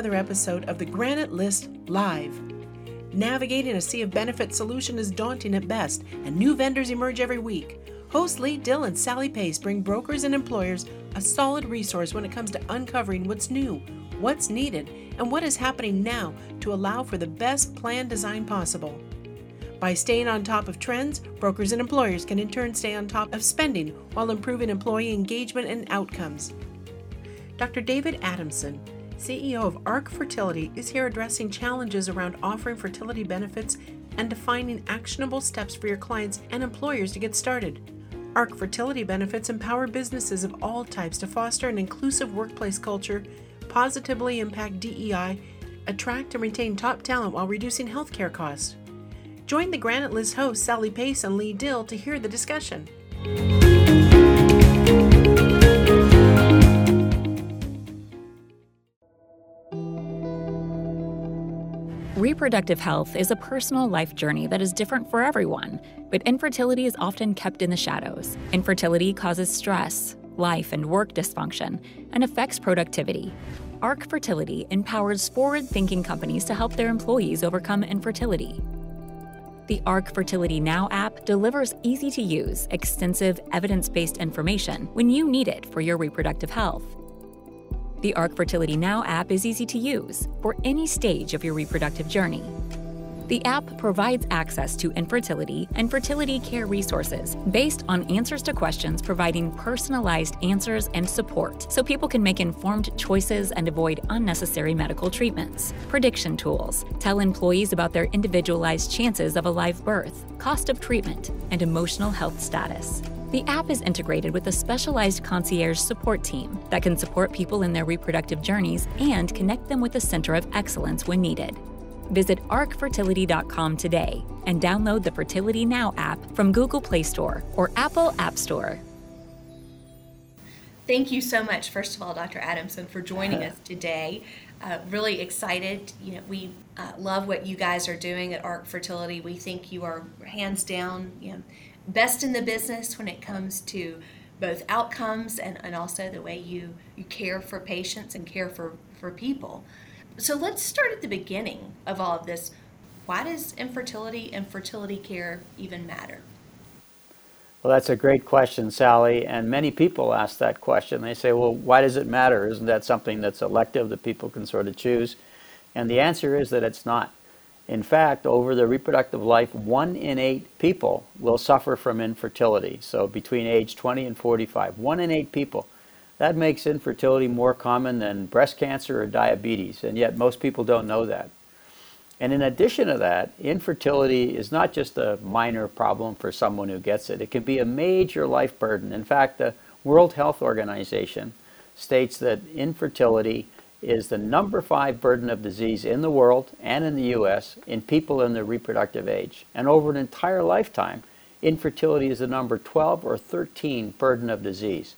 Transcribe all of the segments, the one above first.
another episode of the Granite List Live. Navigating a sea of benefit solution is daunting at best, and new vendors emerge every week. Hosts Leigh Dill and Sally Pace bring brokers and employers a solid resource when it comes to uncovering what's new, what's needed, and what is happening now to allow for the best plan design possible. By staying on top of trends, brokers and employers can in turn stay on top of spending while improving employee engagement and outcomes. Dr. David Adamson, CEO of ARC Fertility, is here addressing challenges around offering fertility benefits and defining actionable steps for your clients and employers to get started. ARC Fertility Benefits empower businesses of all types to foster an inclusive workplace culture, positively impact DEI, attract and retain top talent while reducing healthcare costs. Join the Granite List hosts Sally Pace and Leigh Dill to hear the discussion. Reproductive health is a personal life journey that is different for everyone, but infertility is often kept in the shadows. Infertility causes stress, life and work dysfunction, and affects productivity. ARC Fertility empowers forward thinking companies to help their employees overcome infertility. The ARC Fertility Now app delivers easy to use, extensive, evidence based information when you need it for your reproductive health. The ARC Fertility Now app is easy to use for any stage of your reproductive journey. The app provides access to infertility and fertility care resources based on answers to questions, providing personalized answers and support so people can make informed choices and avoid unnecessary medical treatments. Prediction tools tell employees about their individualized chances of a live birth, cost of treatment, and emotional health status. The app is integrated with a specialized concierge support team that can support people in their reproductive journeys and connect them with a center of excellence when needed. Visit arcfertility.com today and download the Fertility Now app from Google Play Store or Apple App Store. Thank you so much, first of all, Dr. Adamson, for joining us today. Uh, really excited. You know, we uh, love what you guys are doing at ARC Fertility. We think you are hands down, you know, best in the business when it comes to both outcomes and, and also the way you, you care for patients and care for, for people. So let's start at the beginning of all of this. Why does infertility and fertility care even matter? Well, that's a great question, Sally. And many people ask that question. They say, well, why does it matter? Isn't that something that's elective that people can sort of choose? And the answer is that it's not. In fact, over the reproductive life, one in eight people will suffer from infertility. So between age 20 and 45, one in eight people. That makes infertility more common than breast cancer or diabetes, and yet most people don't know that. And in addition to that, infertility is not just a minor problem for someone who gets it, it can be a major life burden. In fact, the World Health Organization states that infertility is the number five burden of disease in the world and in the US in people in their reproductive age. And over an entire lifetime, infertility is the number 12 or 13 burden of disease.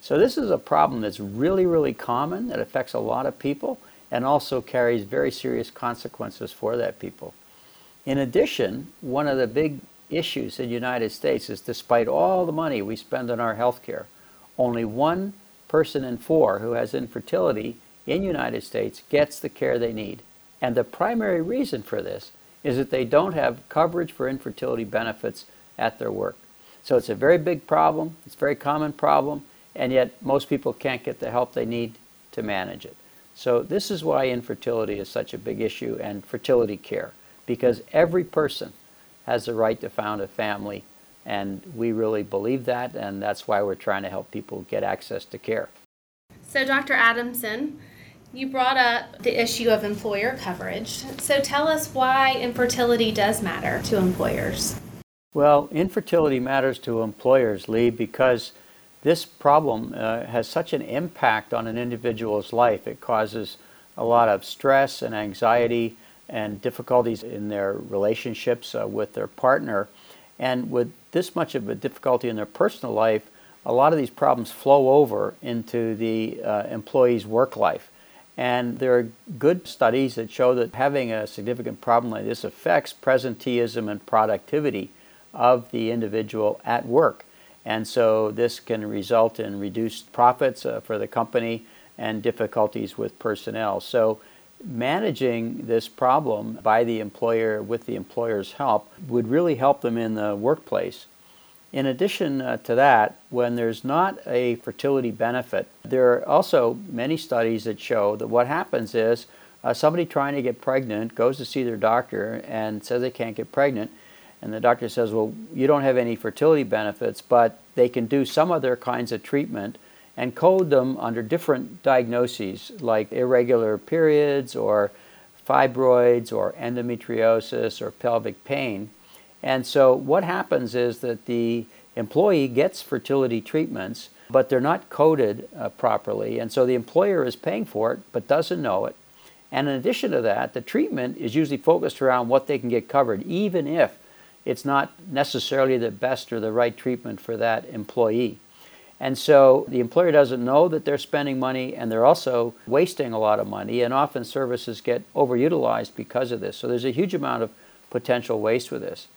So this is a problem that's really, really common, that affects a lot of people, and also carries very serious consequences for that people. In addition, one of the big issues in the United States is despite all the money we spend on our health care, only one person in four who has infertility in the United States gets the care they need. And the primary reason for this is that they don't have coverage for infertility benefits at their work. So it's a very big problem, it's a very common problem, and yet most people can't get the help they need to manage it. So this is why infertility is such a big issue and fertility care, because every person has the right to found a family, and we really believe that, and that's why we're trying to help people get access to care. So, Dr. Adamson, you brought up the issue of employer coverage. So, tell us why infertility does matter to employers. Well, infertility matters to employers, Leigh, because this problem uh, has such an impact on an individual's life. It causes a lot of stress and anxiety and difficulties in their relationships uh, with their partner. And with this much of a difficulty in their personal life, a lot of these problems flow over into the uh, employee's work life. And there are good studies that show that having a significant problem like this affects presenteeism and productivity of the individual at work. And so this can result in reduced profits uh, for the company and difficulties with personnel. So managing this problem by the employer with the employer's help would really help them in the workplace. In addition uh, to that, when there's not a fertility benefit, there are also many studies that show that what happens is uh, somebody trying to get pregnant goes to see their doctor and says they can't get pregnant. And the doctor says, Well, you don't have any fertility benefits, but they can do some other kinds of treatment and code them under different diagnoses like irregular periods or fibroids or endometriosis or pelvic pain. And so what happens is that the employee gets fertility treatments, but they're not coded uh, properly. And so the employer is paying for it, but doesn't know it. And in addition to that, the treatment is usually focused around what they can get covered, even if it's not necessarily the best or the right treatment for that employee. And so the employer doesn't know that they're spending money and they're also wasting a lot of money, and often services get overutilized because of this. So there's a huge amount of potential waste with this.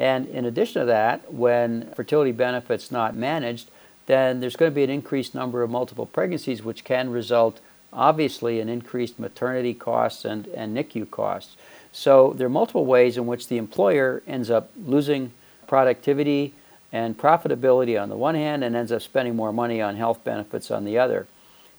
And in addition to that, when fertility benefits not managed, then there's going to be an increased number of multiple pregnancies, which can result obviously in increased maternity costs and, and NICU costs. So there are multiple ways in which the employer ends up losing productivity and profitability on the one hand and ends up spending more money on health benefits on the other.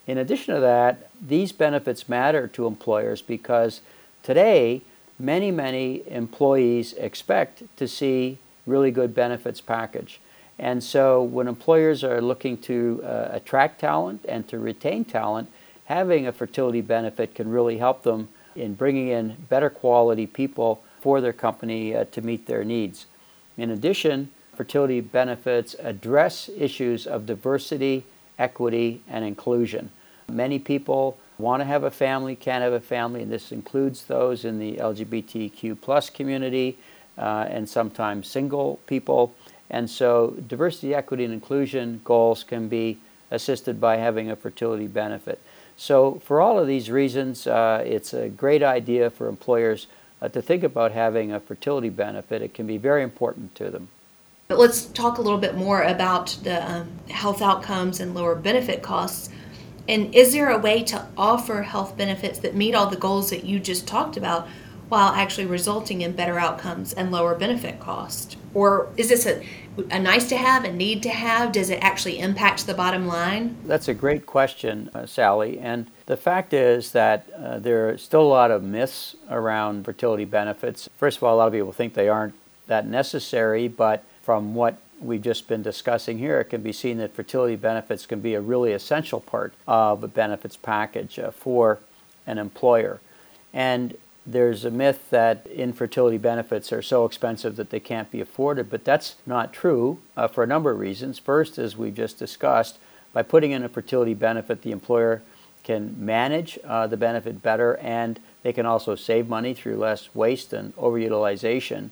In addition to that, these benefits matter to employers because today many, many employees expect to see really good benefits package. And so when employers are looking to uh, attract talent and to retain talent, having a fertility benefit can really help them in bringing in better quality people for their company uh, to meet their needs. In addition, fertility benefits address issues of diversity, equity, and inclusion. Many people want to have a family, can have a family, and this includes those in the LGBTQ plus community uh, and sometimes single people. And so diversity, equity, and inclusion goals can be assisted by having a fertility benefit. So for all of these reasons, uh, it's a great idea for employers uh, to think about having a fertility benefit. It can be very important to them. But let's talk a little bit more about the um, health outcomes and lower benefit costs. And is there a way to offer health benefits that meet all the goals that you just talked about while actually resulting in better outcomes and lower benefit cost? Or is this a, a nice to have, a need to have? Does it actually impact the bottom line? That's a great question, uh, Sally. And the fact is that uh, there are still a lot of myths around fertility benefits. First of all, a lot of people think they aren't that necessary, but from what we've just been discussing here, it can be seen that fertility benefits can be a really essential part of a benefits package uh, for an employer. And there's a myth that infertility benefits are so expensive that they can't be afforded, but that's not true uh, for a number of reasons. First, as we've just discussed, by putting in a fertility benefit, the employer can manage uh, the benefit better and they can also save money through less waste and overutilization.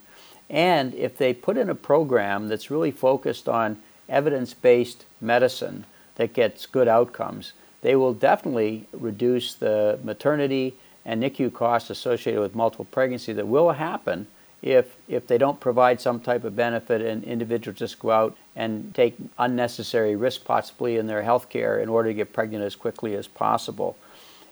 And if they put in a program that's really focused on evidence based medicine that gets good outcomes, they will definitely reduce the maternity and NICU costs associated with multiple pregnancy that will happen if, if they don't provide some type of benefit and individuals just go out and take unnecessary risk possibly in their health care in order to get pregnant as quickly as possible.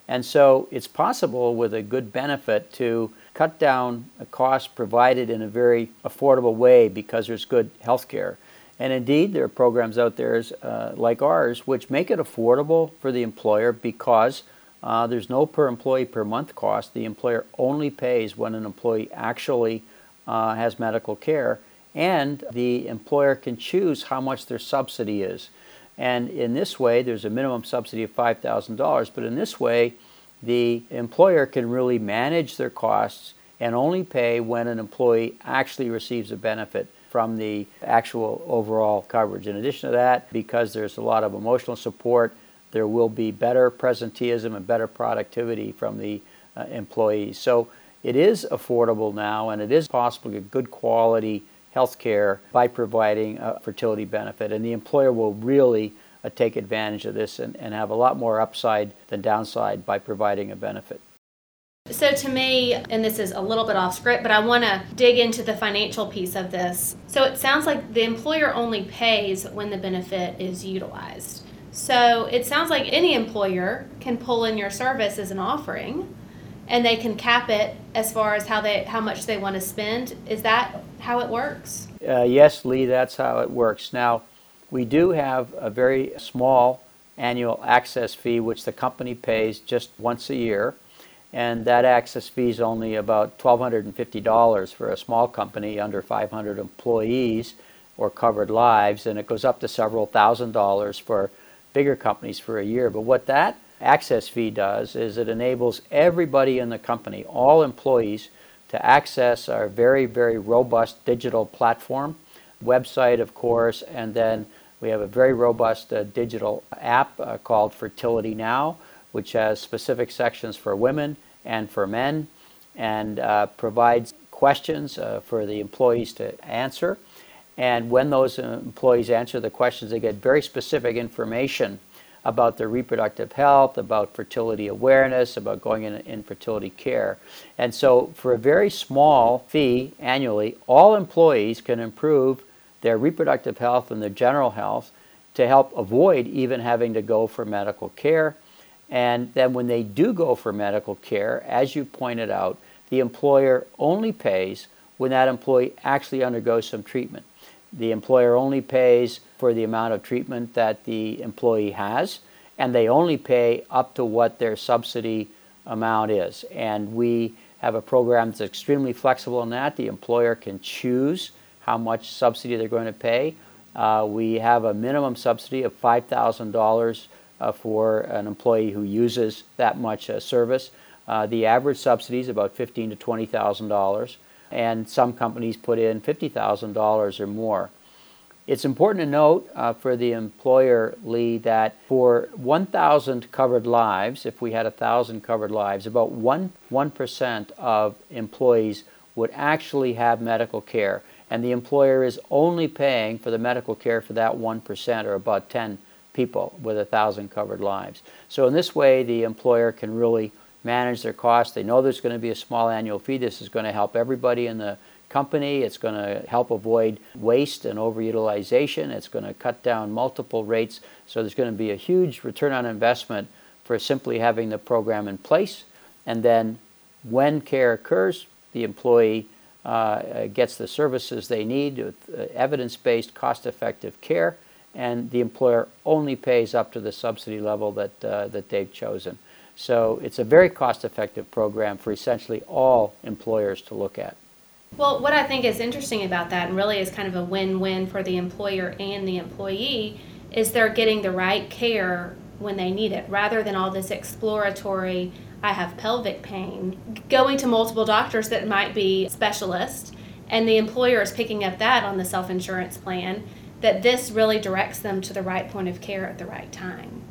And so it's possible with a good benefit to cut down a cost provided in a very affordable way because there's good health care. And indeed, there are programs out there uh, like ours which make it affordable for the employer because uh, there's no per employee per month cost. The employer only pays when an employee actually uh, has medical care, and the employer can choose how much their subsidy is. And in this way, there's a minimum subsidy of $5,000, but in this way, the employer can really manage their costs and only pay when an employee actually receives a benefit from the actual overall coverage. In addition to that, because there's a lot of emotional support, there will be better presenteeism and better productivity from the uh, employees. So it is affordable now and it is possible to get good quality health care by providing a fertility benefit. And the employer will really uh, take advantage of this and, and have a lot more upside than downside by providing a benefit. So, to me, and this is a little bit off script, but I want to dig into the financial piece of this. So, it sounds like the employer only pays when the benefit is utilized. So, it sounds like any employer can pull in your service as an offering and they can cap it as far as how they how much they want to spend. Is that how it works? Uh, yes, Leigh, that's how it works. Now, we do have a very small annual access fee, which the company pays just once a year. And that access fee is only about $1,250 for a small company under 500 employees or covered lives, and it goes up to several thousand dollars for bigger companies for a year. But what that access fee does is it enables everybody in the company, all employees, to access our very, very robust digital platform, website, of course, and then we have a very robust uh, digital app uh, called Fertility Now, which has specific sections for women and for men and uh, provides questions uh, for the employees to answer. And when those uh, employees answer the questions, they get very specific information about their reproductive health, about fertility awareness, about going in infertility care. And so, for a very small fee annually, all employees can improve their reproductive health and their general health to help avoid even having to go for medical care. And then, when they do go for medical care, as you pointed out, the employer only pays when that employee actually undergoes some treatment. The employer only pays for the amount of treatment that the employee has, and they only pay up to what their subsidy amount is. And we have a program that's extremely flexible in that. The employer can choose how much subsidy they're going to pay. Uh, we have a minimum subsidy of $5,000 uh, for an employee who uses that much uh, service. Uh, the average subsidy is about 15,000 to $20,000 and some companies put in $50,000 or more. It's important to note uh, for the employer, Leigh, that for 1,000 covered lives, if we had 1,000 covered lives, about 1, 1% of employees would actually have medical care. And the employer is only paying for the medical care for that 1%, or about 10 people with 1,000 covered lives. So, in this way, the employer can really manage their costs. They know there's going to be a small annual fee. This is going to help everybody in the company. It's going to help avoid waste and overutilization. It's going to cut down multiple rates. So there's going to be a huge return on investment for simply having the program in place. And then when care occurs, the employee uh, gets the services they need with uh, evidence based, cost effective care. And the employer only pays up to the subsidy level that, uh, that they've chosen. So it's a very cost effective program for essentially all employers to look at. Well, what I think is interesting about that, and really is kind of a win win for the employer and the employee, is they're getting the right care when they need it rather than all this exploratory I have pelvic pain, going to multiple doctors that might be specialists, and the employer is picking up that on the self insurance plan, that this really directs them to the right point of care at the right time.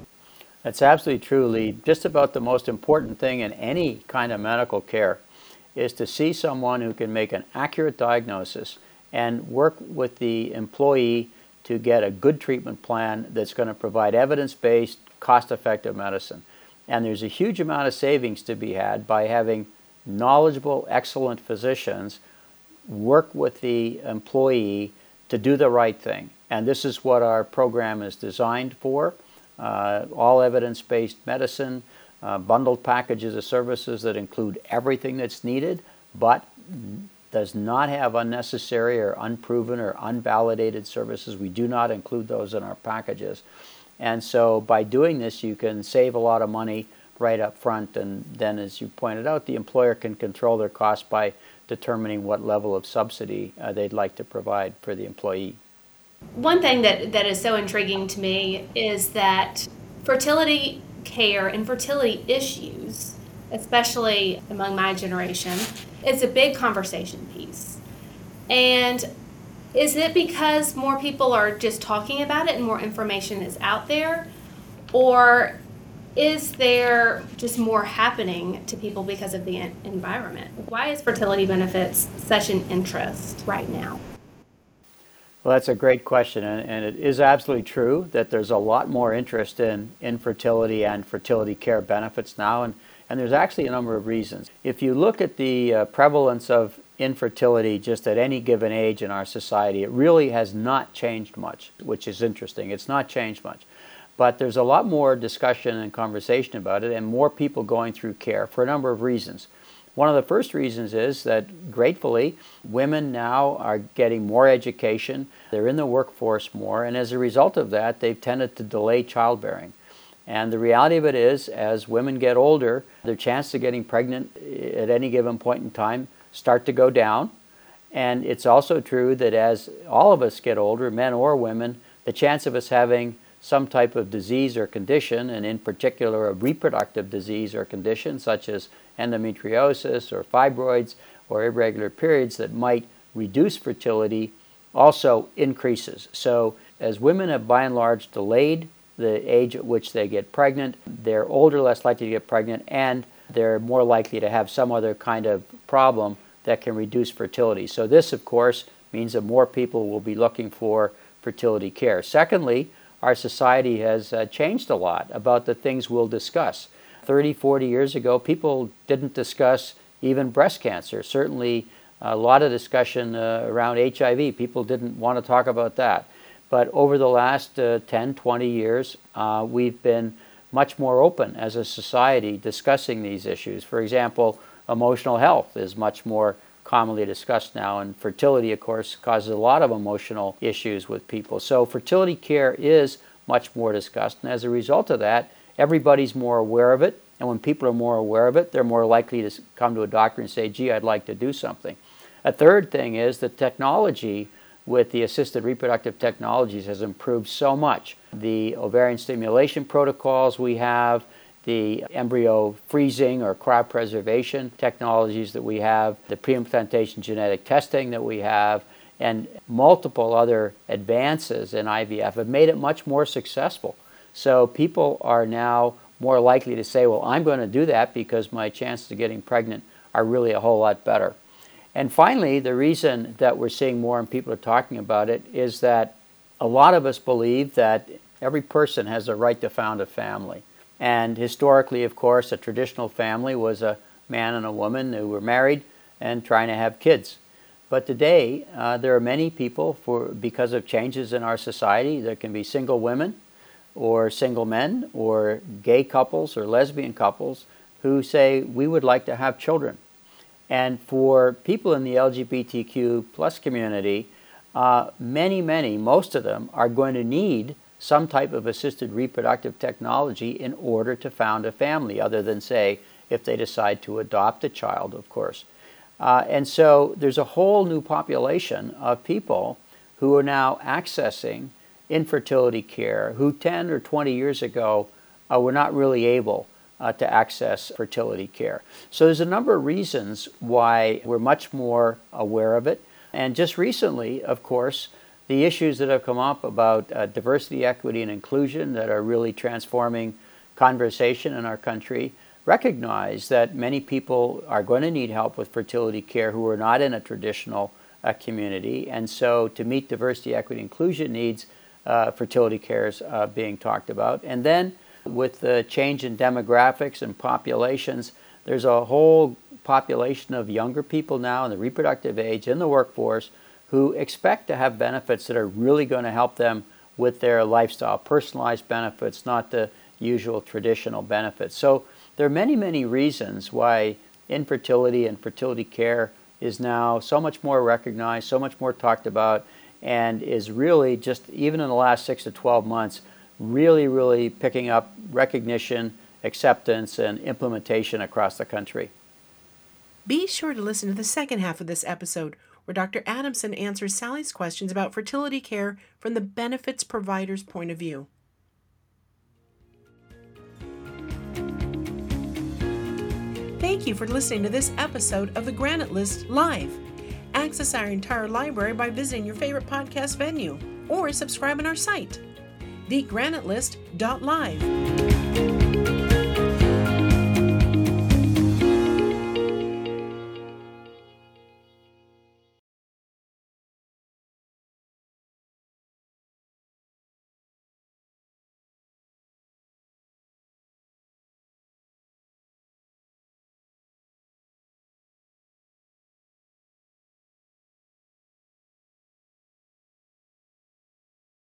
That's absolutely true, Leigh. Just about the most important thing in any kind of medical care is to see someone who can make an accurate diagnosis and work with the employee to get a good treatment plan that's going to provide evidence based, cost effective medicine. And there's a huge amount of savings to be had by having knowledgeable, excellent physicians work with the employee to do the right thing. And this is what our program is designed for all evidence based medicine, uh, bundled packages of services that include everything that's needed, but does not have unnecessary or unproven or unvalidated services. We do not include those in our packages. And so by doing this, you can save a lot of money right up front. And then, as you pointed out, the employer can control their costs by determining what level of subsidy uh, they'd like to provide for the employee. One thing that, that is so intriguing to me is that fertility care and fertility issues, especially among my generation, is a big conversation piece. And is it because more people are just talking about it and more information is out there? Or is there just more happening to people because of the environment? Why is fertility benefits such an interest right now? Well, that's a great question, and, and, it is absolutely true that there's a lot more interest in infertility and fertility care benefits now, and, and there's actually a number of reasons. If you look at the uh, prevalence of infertility just at any given age in our society, it really has not changed much, which is interesting. It's not changed much. But there's a lot more discussion and conversation about it, and more people going through care for a number of reasons. One of the first reasons is that, gratefully, women now are getting more education, they're in the workforce more, and as a result of that, they've tended to delay childbearing. And the reality of it is, as women get older, their chance of getting pregnant eh, at any given point in time start to go down. And it's also true that as all of us get older, men or women, the chance of us having some type of disease or condition, and in particular a reproductive disease or condition such as endometriosis or fibroids or irregular periods that might reduce fertility, also increases. So, as women have by and large delayed the age at which they get pregnant, they're older, less likely to get pregnant, and they're more likely to have some other kind of problem that can reduce fertility. So, this, of course, means that more people will be looking for fertility care. Secondly, our society has uh, changed a lot about the things we'll discuss. 30, 40 years ago, people didn't discuss even breast cancer. Certainly, a lot of discussion uh, around HIV. People didn't want to talk about that. But over the last uh, 10, 20 years, uh, we've been much more open as a society discussing these issues. For example, emotional health is much more commonly discussed now, and fertility, of course, causes a lot of emotional issues with people. So, fertility care is much more discussed, and as a result of that, everybody's more aware of it. And when people are more aware of it, they're more likely to come to a doctor and say, gee, I'd like to do something. A third thing is that technology with the assisted reproductive technologies has improved so much. The ovarian stimulation protocols we have, the embryo freezing or cryopreservation technologies that we have, the preimplantation genetic testing that we have, and multiple other advances in IVF have made it much more successful. So people are now more likely to say, well, I'm going to do that because my chances of getting pregnant are really a whole lot better. And finally, the reason that we're seeing more and people are talking about it is that a lot of us believe that every person has a right to found a family. And historically, of course, a traditional family was a man and a woman who were married and trying to have kids. But today, uh, there are many people, for because of changes in our society, there can be single women, or single men, or gay couples, or lesbian couples who say we would like to have children. And for people in the LGBTQ plus community, uh, many, many, most of them are going to need some type of assisted reproductive technology in order to found a family, other than, say, if they decide to adopt a child, of course. Uh, and so there's a whole new population of people who are now accessing infertility care who 10 or 20 years ago uh, were not really able uh, to access fertility care. So there's a number of reasons why we're much more aware of it. And just recently, of course, the issues that have come up about uh, diversity, equity, and inclusion that are really transforming conversation in our country recognize that many people are going to need help with fertility care who are not in a traditional uh, community. And so, to meet diversity, equity, inclusion needs, uh, fertility care is uh, being talked about. And then, with the change in demographics and populations, there's a whole population of younger people now in the reproductive age in the workforce who expect to have benefits that are really going to help them with their lifestyle, personalized benefits, not the usual traditional benefits. So there are many, many reasons why infertility and fertility care is now so much more recognized, so much more talked about, and is really just, even in the last six to 12 months, really, really picking up recognition, acceptance, and implementation across the country. Be sure to listen to the second half of this episode where Dr. Adamson answers Sally's questions about fertility care from the benefits provider's point of view. Thank you for listening to this episode of the Granite List Live. Access our entire library by visiting your favorite podcast venue or subscribe on our site, thegranitelist.live.